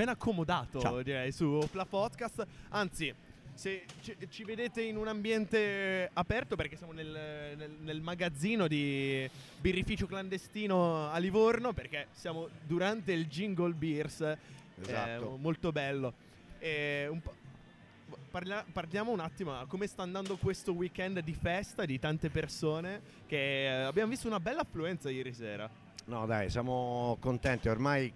ben accomodato Ciao. direi su Opla Podcast. Anzi, se ci, ci vedete in un ambiente aperto, perché siamo nel, nel- nel magazzino di birrificio clandestino a Livorno, perché siamo durante il Jingle Beers, Esatto. eh, molto bello. Un parla- parliamo un attimo come sta andando questo weekend di festa di tante persone che eh, abbiamo visto una bella affluenza ieri sera. No dai, siamo contenti, ormai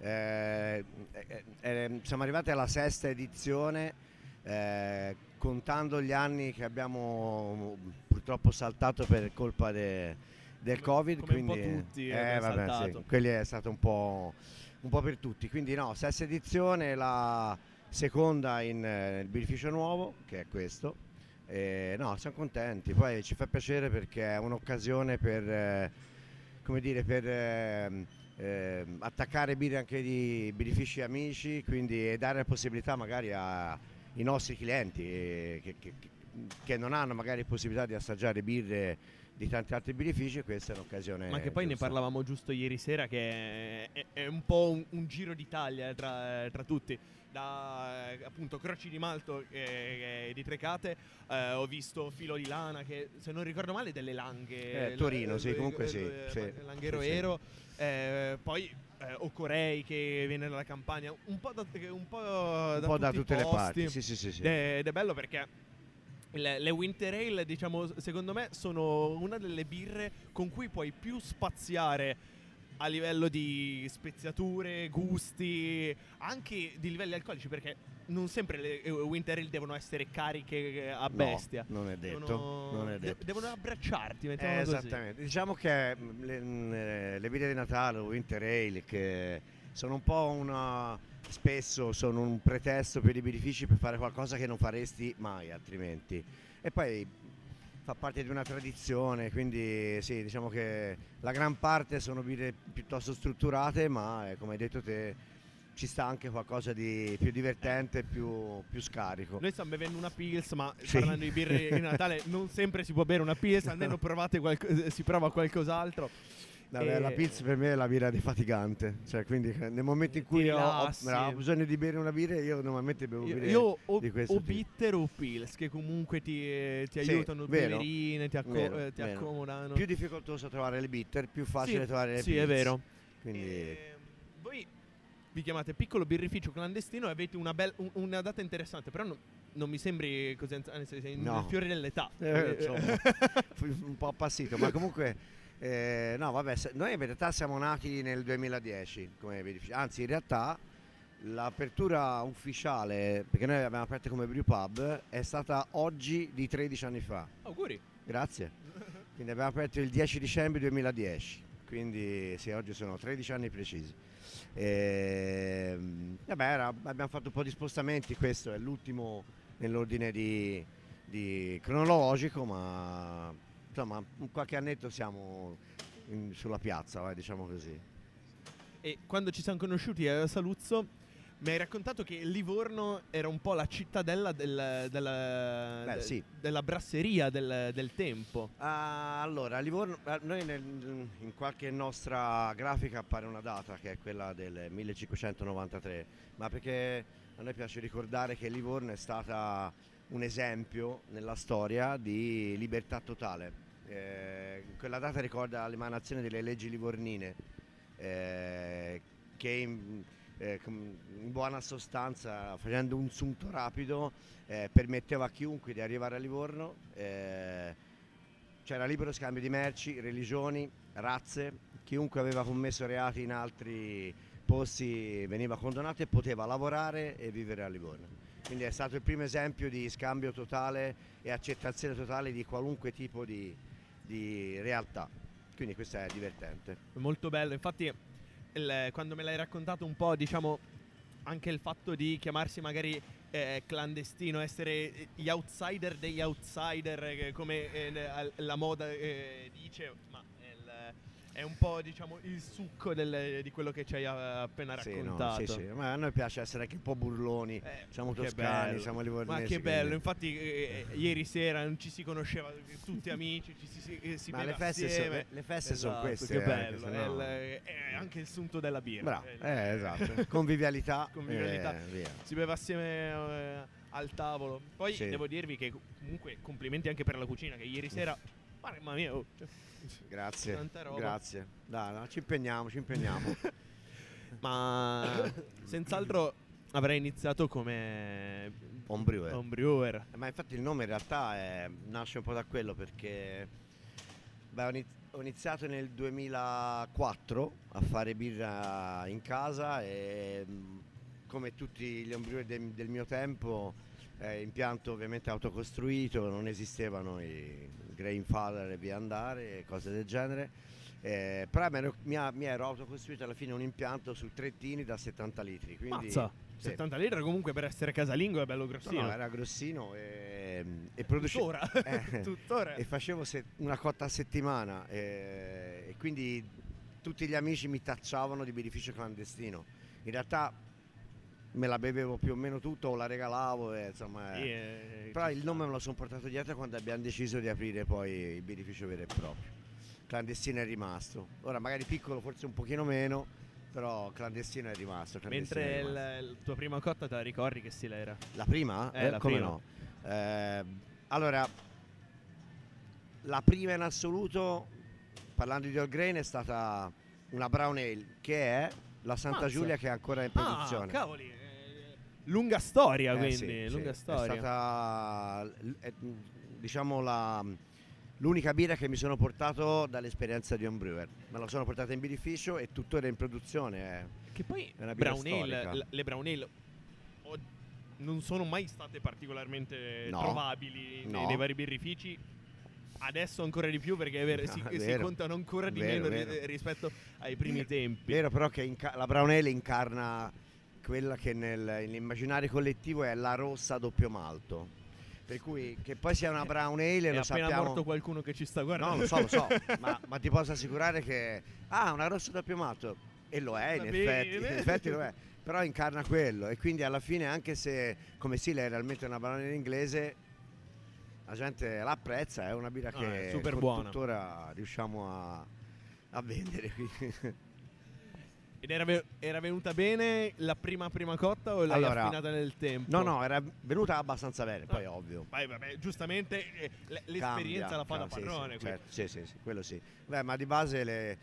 eh, eh, eh, siamo arrivati alla sesta edizione, eh, contando gli anni che abbiamo purtroppo saltato per colpa de- del Come- Covid. come un po' quindi, tutti eh, abbiamo vabbè, sì, quelli è stato un po', un po' per tutti. Quindi no, sesta edizione, la seconda in eh, il birrificio nuovo, che è questo. E, no, siamo contenti, poi ci fa piacere perché è un'occasione per, eh, come dire, per ehm, attaccare birre anche di birrifici amici, quindi e dare la possibilità magari ai nostri clienti eh, che, che- che non hanno magari possibilità di assaggiare birre di tanti altri birrifici, questa è un'occasione. Ma che poi ne giusta. parlavamo giusto ieri sera che è, è un po' un, un giro d'Italia eh, tra, tra tutti. Da eh, appunto Croci di Malto eh, di Trecate, eh, ho visto Filo di Lana che se non ricordo male delle Langhe. Eh, Torino, sì, eh, comunque eh, sì, eh, sì, Langhero sì, sì. Ero. eh, poi eh, Ocorei che viene dalla campagna, un po' da, un po' da, un po' da tutti i tutte le posti. parti. Sì, sì, sì, sì. Ed è bello perché le, le Winter Ale, diciamo, secondo me sono una delle birre con cui puoi più spaziare a livello di speziature, gusti, anche di livelli alcolici, perché non sempre le eh, Winter Ale devono essere cariche a No, bestia. non è detto. Devono, non è de- detto. devono abbracciarti, Eh, esattamente. Diciamo che mh, le, mh, eh, le birre di Natale, Winter Ale, che sono un po' una. spesso sono un pretesto per i birrifici per fare qualcosa che non faresti mai altrimenti. E poi fa parte di una tradizione, quindi sì, diciamo che la gran parte sono birre piuttosto strutturate, ma eh, come hai detto te ci sta anche qualcosa di più divertente, più, più scarico. Noi stiamo bevendo una Pils, ma Sì. parlando di birre di Natale, non sempre si può bere una Pils, almeno provate qualco- si prova qualcos'altro. Vabbè, E- La pizza per me è la birra defatigante, cioè quindi eh, nel momento in cui ho, ho- ho bisogno di bere una birra io normalmente bevo Io, birre io o, di questo o tipo. bitter o Pils, che comunque ti, eh, ti Sì, aiutano, vero. pelerine, ti, acco- Vero, eh, ti vero. accomodano. Più difficoltoso trovare le bitter, più facile Sì, trovare le Sì, è Pils. vero. Quindi Ehm, voi vi chiamate piccolo birrificio clandestino e avete una, bel- un- una data interessante, però non, non mi sembri così anzi- sei No. nel fiore dell'età. Eh, insomma. un po' appassito, ma comunque eh, no, vabbè, noi in realtà siamo nati nel 2010 come birrifici. Anzi, in realtà l'apertura ufficiale, perché noi abbiamo aperto come brew pub, è stata oggi di 13 anni fa. Auguri. Grazie. Quindi abbiamo aperto il 10 dicembre 2010, quindi sì, oggi sono 13 anni precisi. Ehm, vabbè, era- abbiamo fatto un po' di spostamenti, questo è l'ultimo nell'ordine di, di cronologico, ma insomma qualche annetto siamo in- sulla piazza, vai, diciamo così. E quando ci siamo conosciuti a Saluzzo, mi hai raccontato che Livorno era un po' la cittadella del- della, Beh, de- sì. della brasseria del, del tempo. Ah, allora, Livorno, eh, noi nel- in qualche nostra grafica appare una data che è quella del 1593, ma perché a noi piace ricordare che Livorno è stata un esempio nella storia di libertà totale. Eh, quella data ricorda l'emanazione delle leggi livornine, eh, che in, eh, in buona sostanza, facendo un sunto rapido, eh, permetteva a chiunque di arrivare a Livorno. eh, c'era libero scambio di merci, religioni, razze, chiunque aveva commesso reati in altri posti veniva condannato e poteva lavorare e vivere a Livorno. Quindi è stato il primo esempio di scambio totale e accettazione totale di qualunque tipo di, di realtà. Quindi questo è divertente. Molto bello. Infatti, il- quando me l'hai raccontato un po', diciamo, anche il fatto di chiamarsi magari eh, clandestino, essere gli outsider degli outsider, eh, come eh, la moda eh, dice, è un po' diciamo il succo del- di quello che ci hai eh, appena Sì, no, raccontato. sì, sì. Ma a noi piace essere anche un po' burloni. Eh, siamo toscani, siamo Ma livornesi. che bello, quindi- infatti eh, eh, ieri sera non ci si conosceva, tutti amici, ci si, si, eh, si Ma beve le feste, so- assieme. le, le feste sono Esatto, queste. Che eh, bello, è, no- il- è anche il sunto della birra. Bravo, È eh, esatto. Convivialità. Convivialità. eh, via. Si beve assieme eh, al tavolo. Poi devo dirvi che comunque complimenti anche per la cucina, che ieri sera... Mamma mia, oh, cioè, Grazie. Tanta roba. Grazie. Dai, no, ci impegniamo, ci impegniamo. ma senz'altro avrei iniziato come Homebrewer. homebrewer. Eh, Ma infatti il nome in realtà è- nasce un po' da quello perché beh, ho iniz- ho iniziato nel 2004 a fare birra in casa e mh, come tutti gli homebrewer del, del mio tempo eh, impianto ovviamente autocostruito, non esistevano i grandfather e via andare e cose del genere. Eh, però mi ero, mi, ero autocostruito alla fine un impianto su tre tini da 70 litri. Quindi, Mazza, sì. 70 litri comunque per essere casalingo è bello No, grossino. no, era grossino e, e producevo Tuttora. Eh, Tuttora. e facevo se- una cotta a settimana eh, e quindi tutti gli amici mi tacciavano di birrificio clandestino. In realtà me la bevevo più o meno tutto o la regalavo e, insomma, Sì, eh. eh, però il nome me lo sono portato dietro quando abbiamo deciso di aprire poi il birrificio vero e proprio. Clandestino è rimasto. Ora magari piccolo forse un pochino meno, però clandestino è rimasto. clandestino è Mentre rimasto. il, il tua prima cotta te la ricordi che stile era? La prima? Eh, la come prima. no? Eh, allora, la prima in assoluto, parlando di All Grain, è stata una Brown Ale, che è la Santa Mazza. Giulia che è ancora in Ah, produzione. cavoli. Eh, lunga storia, Eh, quindi. sì, lunga sì. storia. È stata, diciamo, la- l'unica birra che mi sono portato dall'esperienza di Homebrewer. Me la sono portata in birrificio e tuttora in produzione. è- Che poi È una brown ale, l- le brown ale o- non sono mai state particolarmente No. trovabili nei, No. nei vari birrifici. Adesso ancora di più perché è vero, si, si vero. contano ancora di Vero, meno vero. rispetto ai primi tempi. Vero però che inca- la Brown Ale incarna quella che nel- nell'immaginario collettivo è la rossa a doppio malto. Per cui che poi sia una Brown Ale È lo appena sappiamo. morto qualcuno che ci sta guardando. No, lo so, lo so, ma, ma ti posso assicurare che ah, una rossa a doppio malto e lo è in effetti, in effetti lo è. Però incarna quello e quindi alla fine anche se come stile è realmente una Brown Ale inglese la gente l'apprezza, è una birra No, che è super buona. tuttora riusciamo a, a vendere. quindi- Ed era, ve- era venuta bene la prima prima cotta o l'hai Allora, affinata nel tempo? No, no, era venuta abbastanza bene, poi Ah. ovvio. Vai, vabbè, giustamente eh, l- l'esperienza Cambia, la fa da sì, padrone. Sì, certo, sì, sì, sì, quello sì. Beh, ma di base le-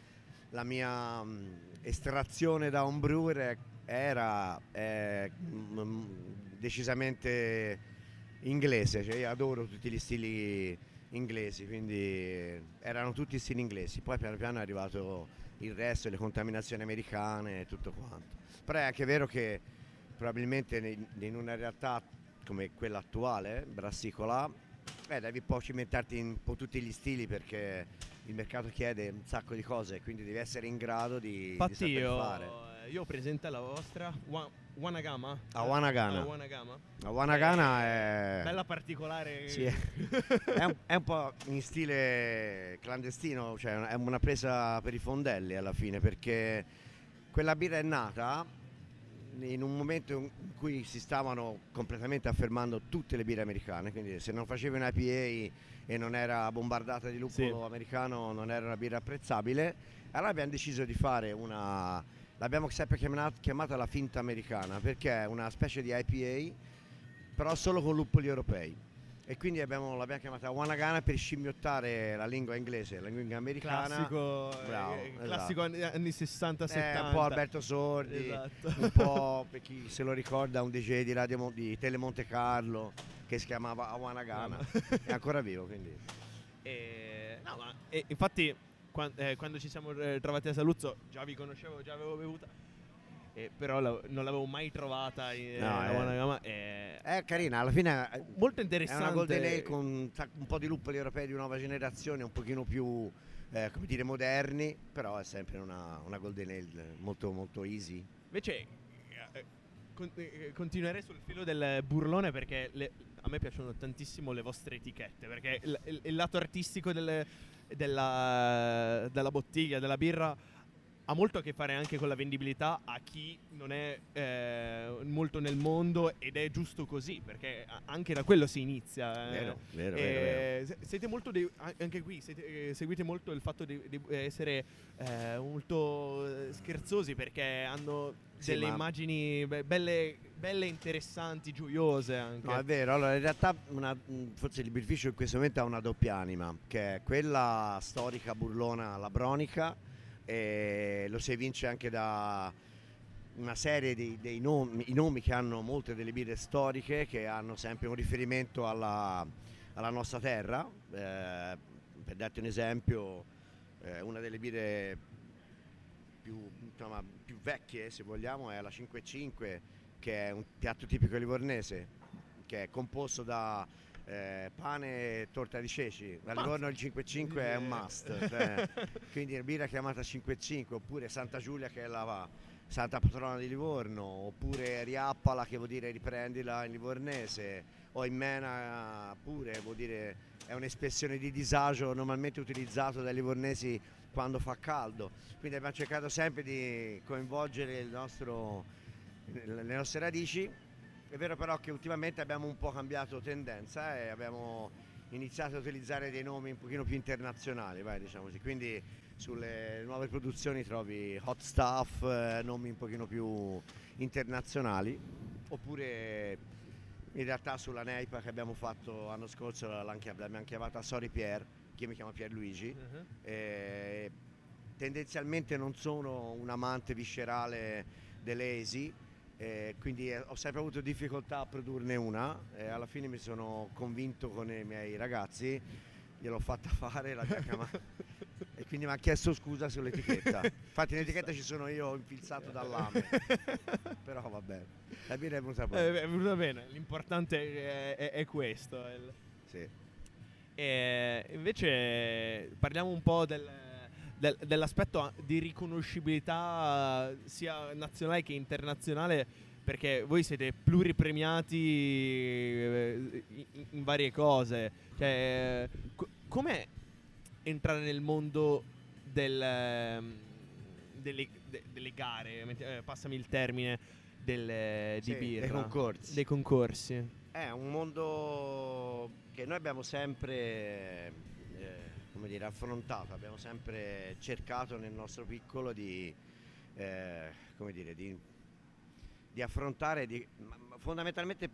la mia mh, estrazione da homebrewer è- era è, mh, decisamente inglese, cioè io adoro tutti gli stili inglesi, quindi erano tutti stili inglesi. Poi piano piano è arrivato il resto, le contaminazioni americane e tutto quanto. Però è anche vero che probabilmente in- una realtà come quella attuale, brassicola, eh, devi un po' cimentarti in un po' tutti gli stili perché il mercato chiede un sacco di cose, quindi devi essere in grado di, di saper io, fare. Io ho presente la vostra Wa- Wanagama. A Wanagana. A Wanagama. La Wanagana è, Bella particolare. Sì, è, è un, è un po' in stile clandestino, cioè è una presa per i fondelli alla fine perché quella birra è nata in un momento in cui si stavano completamente affermando tutte le birre americane, quindi se non facevi un IPA e non era bombardata di luppolo Sì. americano non era una birra apprezzabile, allora abbiamo deciso di fare una, l'abbiamo sempre chiamata, chiamata la finta americana perché è una specie di IPA però solo con luppoli europei. E quindi abbiamo- l'abbiamo chiamata Wanagana per scimmiottare la lingua inglese, la lingua americana. Classico, eh, Bravo, classico anni, anni 60-70. Eh, un po' Alberto Sordi, Esatto. un po' per chi se lo ricorda un DJ di, Radio di Tele Monte Carlo che si chiamava Wanagana. È ancora vivo, quindi. E, no, ma e infatti quan- eh, quando ci siamo eh, trovati a Saluzzo già vi conoscevo, già avevo bevuta. eh, però la- non l'avevo mai trovata in No, a eh. Wanagama. eh, È carina, alla fine è- molto è interessante. una Golden Ale con un po' di luppoli europei di nuova generazione, un pochino più, eh, come dire, moderni, però è sempre una, una Golden Ale molto, molto easy. Invece, eh, eh, continuerei sul filo del burlone perché le- a me piacciono tantissimo le vostre etichette. Perché il, il- il lato artistico delle- della, della bottiglia, della birra, ha molto a che fare anche con la vendibilità a chi non è eh, molto nel mondo ed è giusto così, perché anche da quello si inizia. eh. Vero, Eh, vero, vero. Siete molto dei- anche qui siete- eh, seguite molto il fatto di, di essere eh, molto eh, scherzosi perché hanno Sì, delle ma- immagini be- belle, belle, interessanti, gioiose anche. No, è vero. Allora, in realtà, una- mh, forse il birrificio in questo momento ha una doppia anima, che è quella storica burlona labronica, e lo si evince anche da una serie di, dei nomi, nomi che hanno molte delle birre storiche, che hanno sempre un riferimento alla, alla nostra terra. Eh, per darti un esempio, eh, una delle birre più, insomma, più vecchie, se vogliamo, è la 5-5, che è un piatto tipico livornese, che è composto da eh, pane e torta di ceci. A Mazza. Livorno il 5-5 è un must, cioè, quindi birra chiamata 5-5, oppure Santa Giulia che è la santa patrona di Livorno, oppure Riappala che vuol dire riprendila in livornese, o Imena pure vuol dire è un'espressione di disagio normalmente utilizzato dai livornesi quando fa caldo. Quindi abbiamo cercato sempre di coinvolgere nostro, le nostre radici. È vero però che ultimamente abbiamo un po' cambiato tendenza e abbiamo iniziato a utilizzare dei nomi un pochino più internazionali, vai, diciamo così. Quindi sulle nuove produzioni trovi hot stuff, eh, nomi un pochino più internazionali, oppure in realtà sulla Neipa che abbiamo fatto l'anno scorso l'abbiamo chiamata Sorry Pierre, che io mi chiamo Pierluigi. Uh-huh. Eh, tendenzialmente non sono un amante viscerale delle esi, eh, quindi eh, ho sempre avuto difficoltà a produrne una e alla fine mi sono convinto con i miei ragazzi, gliel'ho fatta fare la chiamata e quindi mi ha chiesto scusa sull'etichetta. Infatti in etichetta ci sono io infilzato dall'ame, però vabbè, la birra è venuta Eh, bene. è venuta bene, l'importante è, è- è questo. Sì. E invece parliamo un po' del- del- dell'aspetto di riconoscibilità eh, sia nazionale che internazionale perché voi siete pluripremiati eh, in, in varie cose. Cioè, co- com'è entrare nel mondo del, ehm, delle, de- delle gare, eh, passami il termine, del, di Sì, birra? dei concorsi. Dei concorsi. È un mondo che noi abbiamo sempre come dire, affrontato, abbiamo sempre cercato nel nostro piccolo di, eh, come dire, di, di affrontare di- fondamentalmente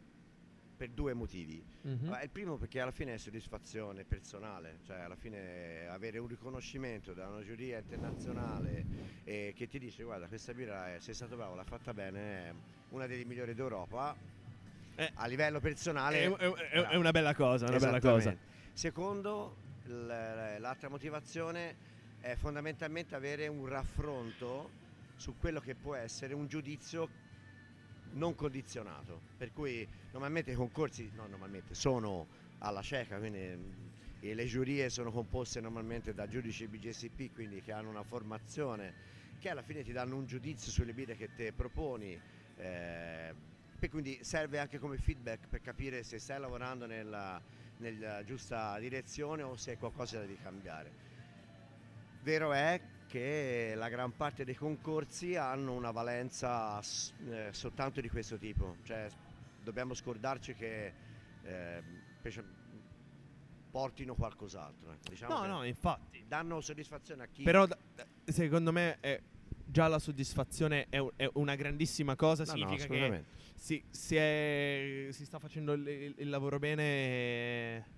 per due motivi. Mhm. Ma Il primo perché alla fine è soddisfazione personale, cioè alla fine avere un riconoscimento da una giuria internazionale eh, che ti dice guarda questa birra è- sei stato bravo, l'ha fatta bene, è una delle migliori d'Europa, Eh, a livello personale È, è- è- una bella cosa, una bella cosa. Secondo, l'altra motivazione è fondamentalmente avere un raffronto su quello che può essere un giudizio non condizionato. Per cui normalmente i concorsi, no, normalmente, sono alla cieca, quindi le giurie sono composte normalmente da giudici BGSP, quindi che hanno una formazione che alla fine ti danno un giudizio sulle birre che te proponi. eh, e quindi serve anche come feedback per capire se stai lavorando nella, nella giusta direzione o se qualcosa devi cambiare. Vero è che la gran parte dei concorsi hanno una valenza eh, soltanto di questo tipo, cioè dobbiamo scordarci che eh, portino qualcos'altro. ecco. Diciamo No, no, infatti. danno soddisfazione a chi Però secondo me è già la soddisfazione è, è una grandissima cosa, No, no, significa che assolutamente. si, si è- si sta facendo il, il lavoro bene.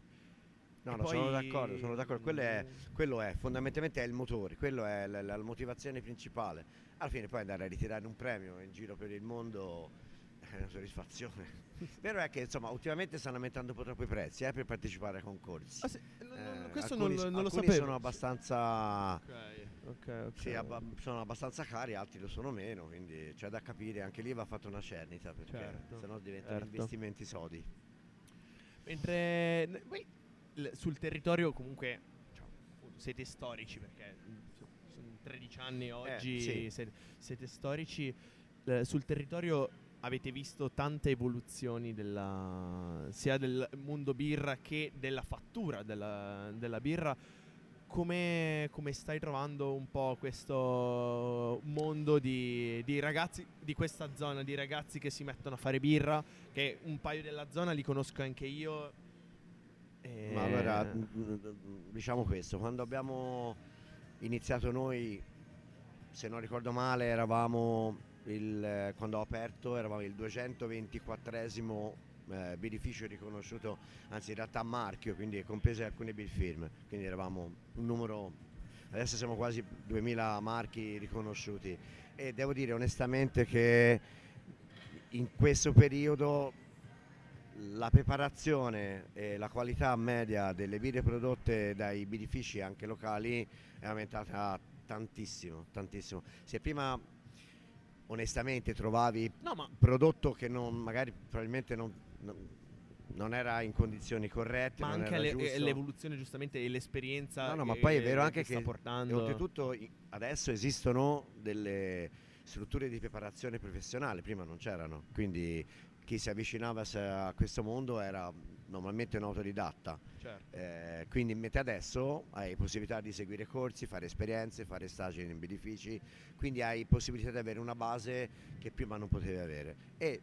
No, no, sono d'accordo, sono d'accordo. Quello è, quello è fondamentalmente è il motore, quello è la, la- motivazione principale. Alla fine poi andare a ritirare un premio in giro per il mondo è una soddisfazione. Vero è che insomma ultimamente stanno aumentando un po' troppo i prezzi eh, per partecipare ai concorsi. Ah, sì, Eh, questo alcuni, non, lo- non lo sapevo. sono abbastanza, Ok, ok, ok. sì, abba- sono abbastanza cari, altri lo sono meno, quindi c'è da capire, anche lì va fatta una cernita perché Certo, sennò diventano certo. investimenti sodi. Mentre voi l- sul territorio comunque cioè, siete storici perché so- sono 13 anni oggi, sì. siete, siete storici. Eh, sul territorio avete visto tante evoluzioni della, sia del mondo birra che della fattura della, della birra. Come, come, stai trovando un po' questo mondo di, di, ragazzi di questa zona, di ragazzi che si mettono a fare birra? Che un paio della zona li conosco anche io. E... Ma allora, diciamo questo, quando abbiamo iniziato noi, se non ricordo male, eravamo il, quando ho aperto eravamo il 224esimo eh, birrificio riconosciuto, anzi in realtà marchio, quindi comprese alcune beer firm, quindi eravamo un numero, adesso siamo quasi 2000 marchi riconosciuti e devo dire onestamente che in questo periodo la preparazione e la qualità media delle birre prodotte dai birrifici anche locali è aumentata tantissimo, tantissimo. Se prima onestamente trovavi no, ma... prodotto che non, magari probabilmente non, non, non, era in condizioni corrette. Ma anche le, l'evoluzione giustamente e l'esperienza. No, no, ma poi è vero anche che, che portando... oltretutto adesso esistono delle strutture di preparazione professionale, prima non c'erano, quindi chi si avvicinava a questo mondo era normalmente un autodidatta. Certo. Eh, quindi mentre adesso hai possibilità di seguire corsi, fare esperienze, fare stage in edifici, quindi hai possibilità di avere una base che prima non potevi avere. E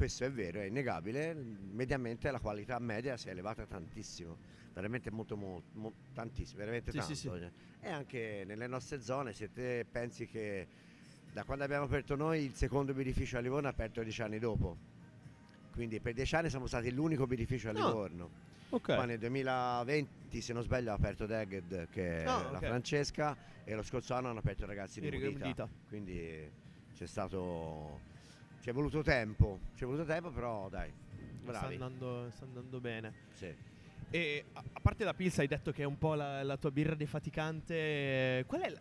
questo è vero, è innegabile, mediamente la qualità media si è elevata tantissimo, veramente molto, molto, tantissimo, veramente sì, tanto. Sì, sì. E anche nelle nostre zone, se te pensi che da quando abbiamo aperto noi il secondo birrificio a Livorno è aperto dieci anni dopo, quindi per dieci anni siamo stati l'unico birrificio a ah, Livorno. Oh, okay. Poi nel 2020, se non sbaglio, ha aperto Degged, che è oh, la okay. Francesca, e lo scorso anno hanno aperto i ragazzi di Mudita. Quindi c'è stato... ci è voluto tempo, ci è voluto tempo, però dai. Sta andando, sta andando bene. Sì. E a, a, parte la Pils, hai detto che è un po' la, la tua birra defaticante. Qual è la,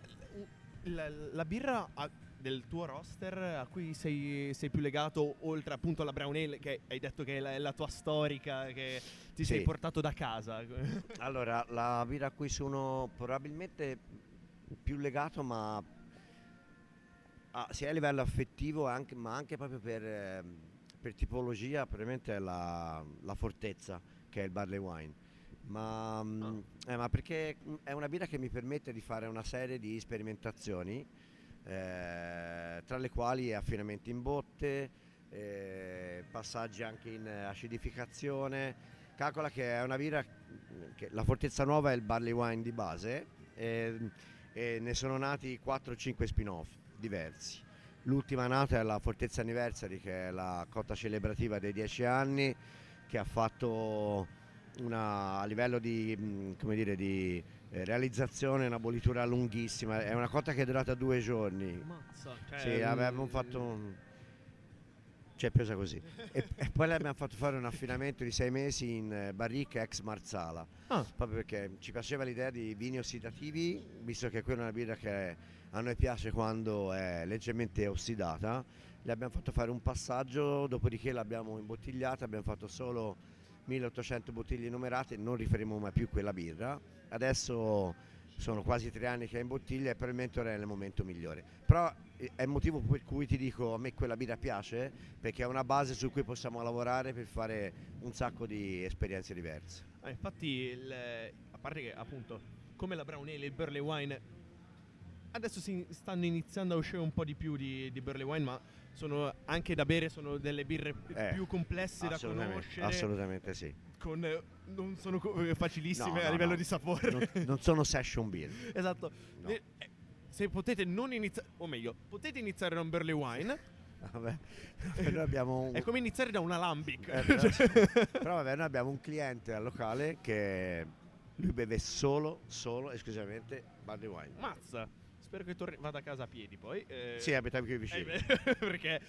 la, la birra a, del tuo roster a cui sei, sei, più legato, oltre appunto alla Brown Ale, che hai detto che è la, è la tua storica, che ti sì. sei portato da casa? allora, la birra a cui sono probabilmente più legato, ma ah, sia a livello affettivo, anche, ma anche proprio per, eh, per tipologia, probabilmente è la, la, Fortezza, che è il barley wine. Ma, oh. eh, ma perché è una birra che mi permette di fare una serie di sperimentazioni eh, tra le quali affinamenti in botte, eh, passaggi anche in acidificazione. Calcola che è una birra, che la Fortezza Nuova è il barley wine di base e, ne sono nati 4-5 spin-off diversi. L'ultima nata è la Fortezza Anniversary che è la cotta celebrativa dei 10 anni che ha fatto una, a livello di, come dire, di eh, realizzazione, una bolitura lunghissima, è una cotta che è durata due giorni. Mazza, cioè, sì, avevamo fatto un... Ci è presa così. e, e, poi le abbiamo fatto fare un affinamento di sei mesi in eh, barrica ex Marzala, ah. proprio perché ci piaceva l'idea di vini ossidativi, visto che quella è una birra che a noi piace quando è leggermente ossidata. Le abbiamo fatto fare un passaggio, dopodiché l'abbiamo imbottigliata, abbiamo fatto solo 1800 bottiglie numerate, non riferiremo mai più quella birra. Adesso sono quasi tre anni che è in bottiglia e probabilmente ora è il momento migliore. Però eh, è il motivo per cui ti dico a me quella birra piace, perché è una base su cui possiamo lavorare per fare un sacco di esperienze diverse. Ah, infatti, il, a parte che appunto, come la Brown Ale e il Burley Wine, adesso si stanno iniziando a uscire un po' di più di, di Burley Wine, ma sono anche da bere, sono delle birre eh, più complesse da conoscere. Assolutamente sì. Con, non sono eh, facilissime no, no, a livello no. di sapore. Non, non, sono session beer. esatto. Eh, se potete non iniziare, o meglio, potete iniziare da un Burley Wine. Vabbè, noi abbiamo un... È come iniziare da un alambic. Eh, però, però vabbè, noi abbiamo un cliente al locale che lui beve solo, solo, esclusivamente Barley Wine. Mazza! Spero che torni, vada a casa a piedi poi. Eh, sì, abitiamo qui vicino. Eh, perché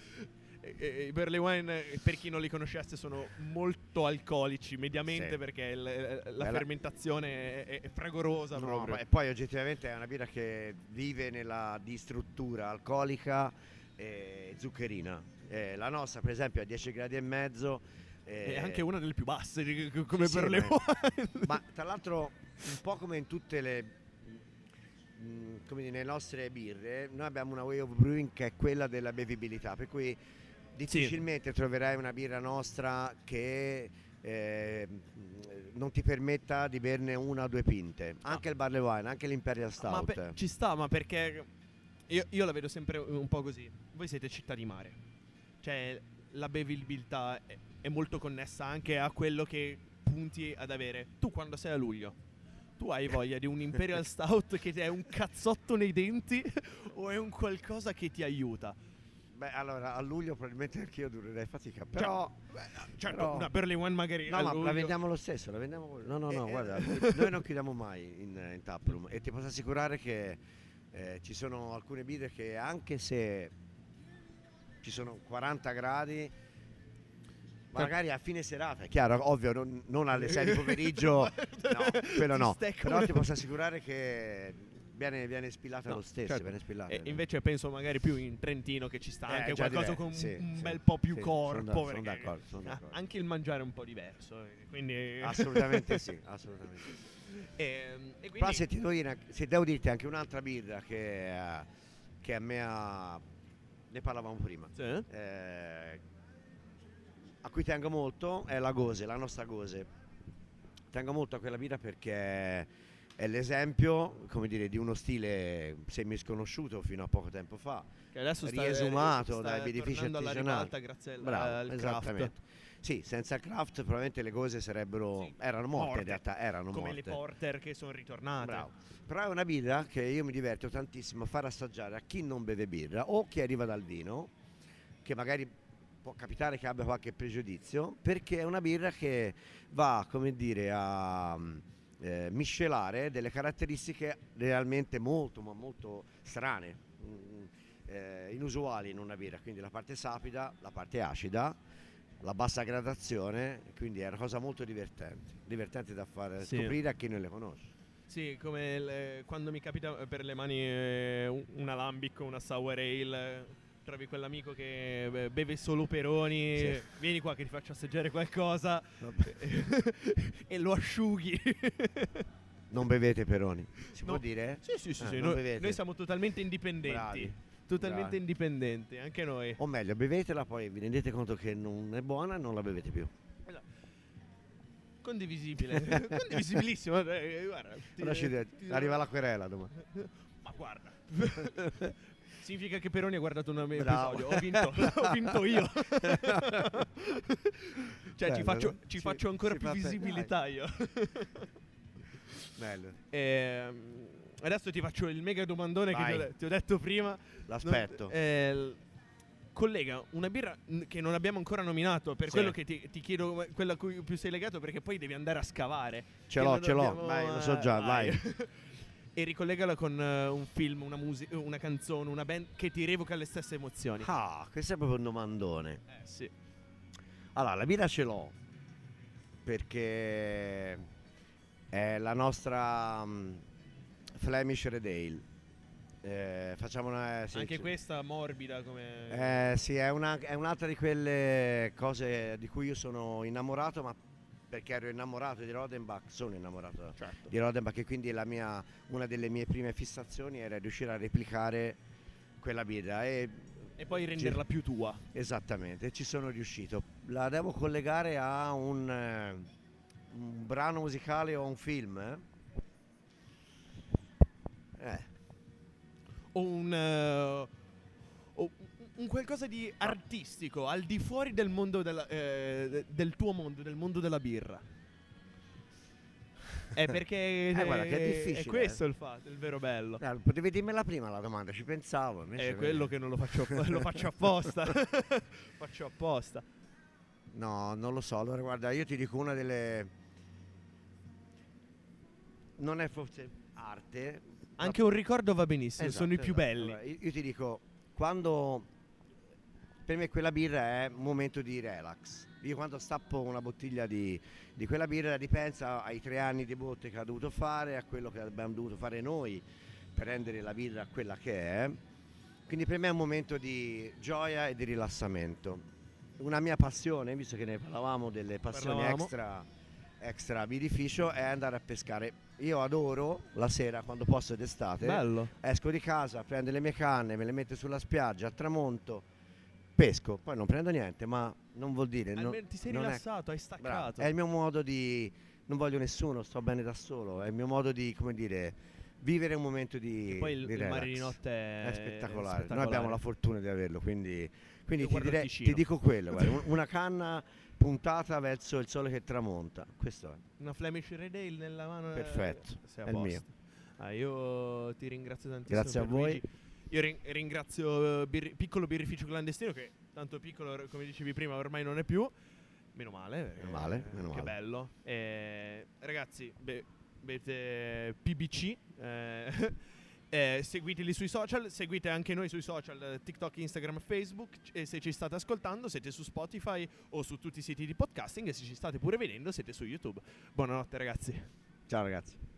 eh, eh, i Burley Wine, per chi non li conoscesse, sono molto alcolici, mediamente, sì. perché il, eh, la Bella. fermentazione è, è fragorosa no, e poi oggettivamente è una birra che vive nella di struttura alcolica e zuccherina. Eh, la nostra, per esempio, a 10 gradi e mezzo. È anche una delle più basse come sì, Burley Wine. Ma tra l'altro, un po' come in tutte le come nelle nostre birre, noi abbiamo una way of brewing che è quella della bevibilità, per cui difficilmente troverai una birra nostra che eh, non ti permetta di berne una o due pinte. Anche il Barley Wine, anche l'Imperial Stout. Ma per- ci sta, ma perché io, io la vedo sempre un po' così. Voi siete città di mare. Cioè, la bevibilità è, è molto connessa anche a quello che punti ad avere. Tu quando sei a luglio, tu hai voglia di un Imperial Stout che è un cazzotto nei denti o è un qualcosa che ti aiuta? Beh, allora a luglio probabilmente anche io durerei fatica, però... Certo, però- una Burley One magari No, a ma la luglio- vendiamo lo stesso, la vendiamo... No, no, no, Eh, guarda, eh. noi non chiudiamo mai in, in taproom e ti posso assicurare che eh, ci sono alcune birre che anche se ci sono 40 gradi, magari a fine serata, è chiaro, ovvio, non, non alle 6 di pomeriggio, no, quello Ti no, stecco. però ti posso assicurare che viene, viene spillata No, lo stesso, certo. spillata. E invece penso magari più in Trentino che ci sta Eh, anche qualcosa direi, con sì, un sì, bel po' più sì, corpo. sono d'accordo, sono ah, d'accordo. Anche il mangiare è un po' diverso. eh, Quindi... Assolutamente sì, assolutamente. Ehm, e quindi- Però se, ti devo dire- se devo dirti anche un'altra birra che, eh, che a me ha... ne parlavamo prima, eh, a cui tengo molto è la Gose, la nostra Gose. Tengo molto a quella birra perché è l'esempio, come dire, di uno stile semisconosciuto fino a poco tempo fa. Che adesso sta, riesumato sta tornando alla artigianali. grazie al, Bravo, al craft. Sì, senza il craft probabilmente le cose sarebbero Sì, erano morte, morte. in realtà, erano Come morte. le porter che sono ritornate. Bravo. Però è una birra che io mi diverto tantissimo a far assaggiare a chi non beve birra o chi arriva dal vino, che magari può capitare che abbia qualche pregiudizio, perché è una birra che va, come dire, a eh, miscelare delle caratteristiche realmente molto, ma molto strane, mm, eh, inusuali in una birra. Quindi la parte sapida, la parte acida, la bassa gradazione, quindi è una cosa molto divertente, divertente da fare Sì. scoprire a chi non le conosce. Sì, come le- quando mi capita eh, per le mani eh, un- alambic una sour ale, eh, trovi quell'amico che eh, beve solo peroni, Sì. vieni qua che ti faccio assaggiare qualcosa e lo asciughi. Non bevete Peroni, si No. può dire? sì, sì, sì, Ah, sì, noi, noi siamo totalmente indipendenti. Bravi. Totalmente bravi. indipendenti, anche noi. O meglio, bevetela, poi vi rendete conto che non è buona e non la bevete più. Condivisibile, condivisibilissimo. guarda, ti- ti- arriva la querela domani. Ma guarda. Significa che Peroni ha guardato un episodio. Ho vinto, ho vinto io. cioè, ci Bello, faccio, no? ci Ci- faccio ancora si più visibilità io. Bello. Ehm, adesso ti faccio il mega domandone che ti ho, Vai. ti ho detto prima. L'aspetto. Non- eh, collega, una birra che non abbiamo ancora nominato, per Sì. quello che ti, ti chiedo quella a cui più sei legato, perché poi devi andare a scavare. ce l'ho, ce l'ho. Vai, lo so eh, già, vai. E ricollegala con eh, un film, una, musica, una canzone, una band che ti revoca le stesse emozioni. Ah, questo è proprio un domandone. Eh, sì. Allora, la birra ce l'ho perché è la nostra mm, Flemish Red Ale. Eh, facciamo una... sì, Anche sì. questa morbida come... Eh, sì, è, una- è un'altra di quelle cose di cui io sono innamorato, ma perché ero innamorato di Rodenbach, sono innamorato certo. di Rodenbach e quindi la mia- una delle mie prime fissazioni era riuscire a replicare quella birra e E poi renderla più tua. esattamente, ci sono riuscito. La devo collegare a un, eh, un brano musicale o a un film? eh? Eh, O un... o un qualcosa di artistico, al di fuori del mondo della, eh, de- del tuo mondo, del mondo della birra. È perché Eh, guarda che è eh, difficile, È questo il fatto, il vero bello. eh, potevi dirmela prima la domanda, ci pensavo. È quello che non lo faccio, lo faccio apposta. faccio apposta. No, non lo so. Allora, guarda, io ti dico una delle. Non è forse arte. ma- Anche un ricordo va benissimo, Esatto, sono i più esatto. belli. Allora, io, io ti dico, quando. Per me quella birra è un momento di relax. Io quando stappo una bottiglia di, di quella birra ripensa ai tre anni di botte che ha dovuto fare, a quello che abbiamo dovuto fare noi per rendere la birra quella che è. Quindi per me è un momento di gioia e di rilassamento. Una mia passione, visto che ne parlavamo delle passioni Parlavamo. extra, extra birrificio, è andare a pescare. Io adoro la sera, quando posso d'estate, Bello. esco di casa, prendo le mie canne, me le metto sulla spiaggia, al tramonto, pesco, poi non prendo niente, ma non vuol dire... non- Almeno ti sei non è- rilassato, hai Bravo, staccato. È il mio modo di... Non voglio nessuno, sto bene da solo. È il mio modo di, come dire, vivere un momento di. E poi il, di il mare di notte è, È spettacolare. Noi abbiamo la fortuna di averlo, quindi, quindi ti, direi- ti dico quello: guarda, un- una canna puntata verso il sole che tramonta. Questo è. Una Flemish Red Ale nella mano. eh, Perfetto, a è il mio. Ah, io ti ringrazio tantissimo. Grazie a voi. Io rin- ringrazio eh, Birri- Piccolo Birrificio Clandestino, che tanto piccolo, come dicevi prima, ormai non è più. Meno male. perché, Meno male, eh, meno che male. bello. Eh, ragazzi, be- avete PBC. eh, eh, seguiteli sui social, seguite anche noi sui social, eh, TikTok, Instagram, Facebook e se ci state ascoltando siete su Spotify o su tutti i siti di podcasting e se ci state pure vedendo siete su YouTube. Buonanotte ragazzi. Ciao ragazzi.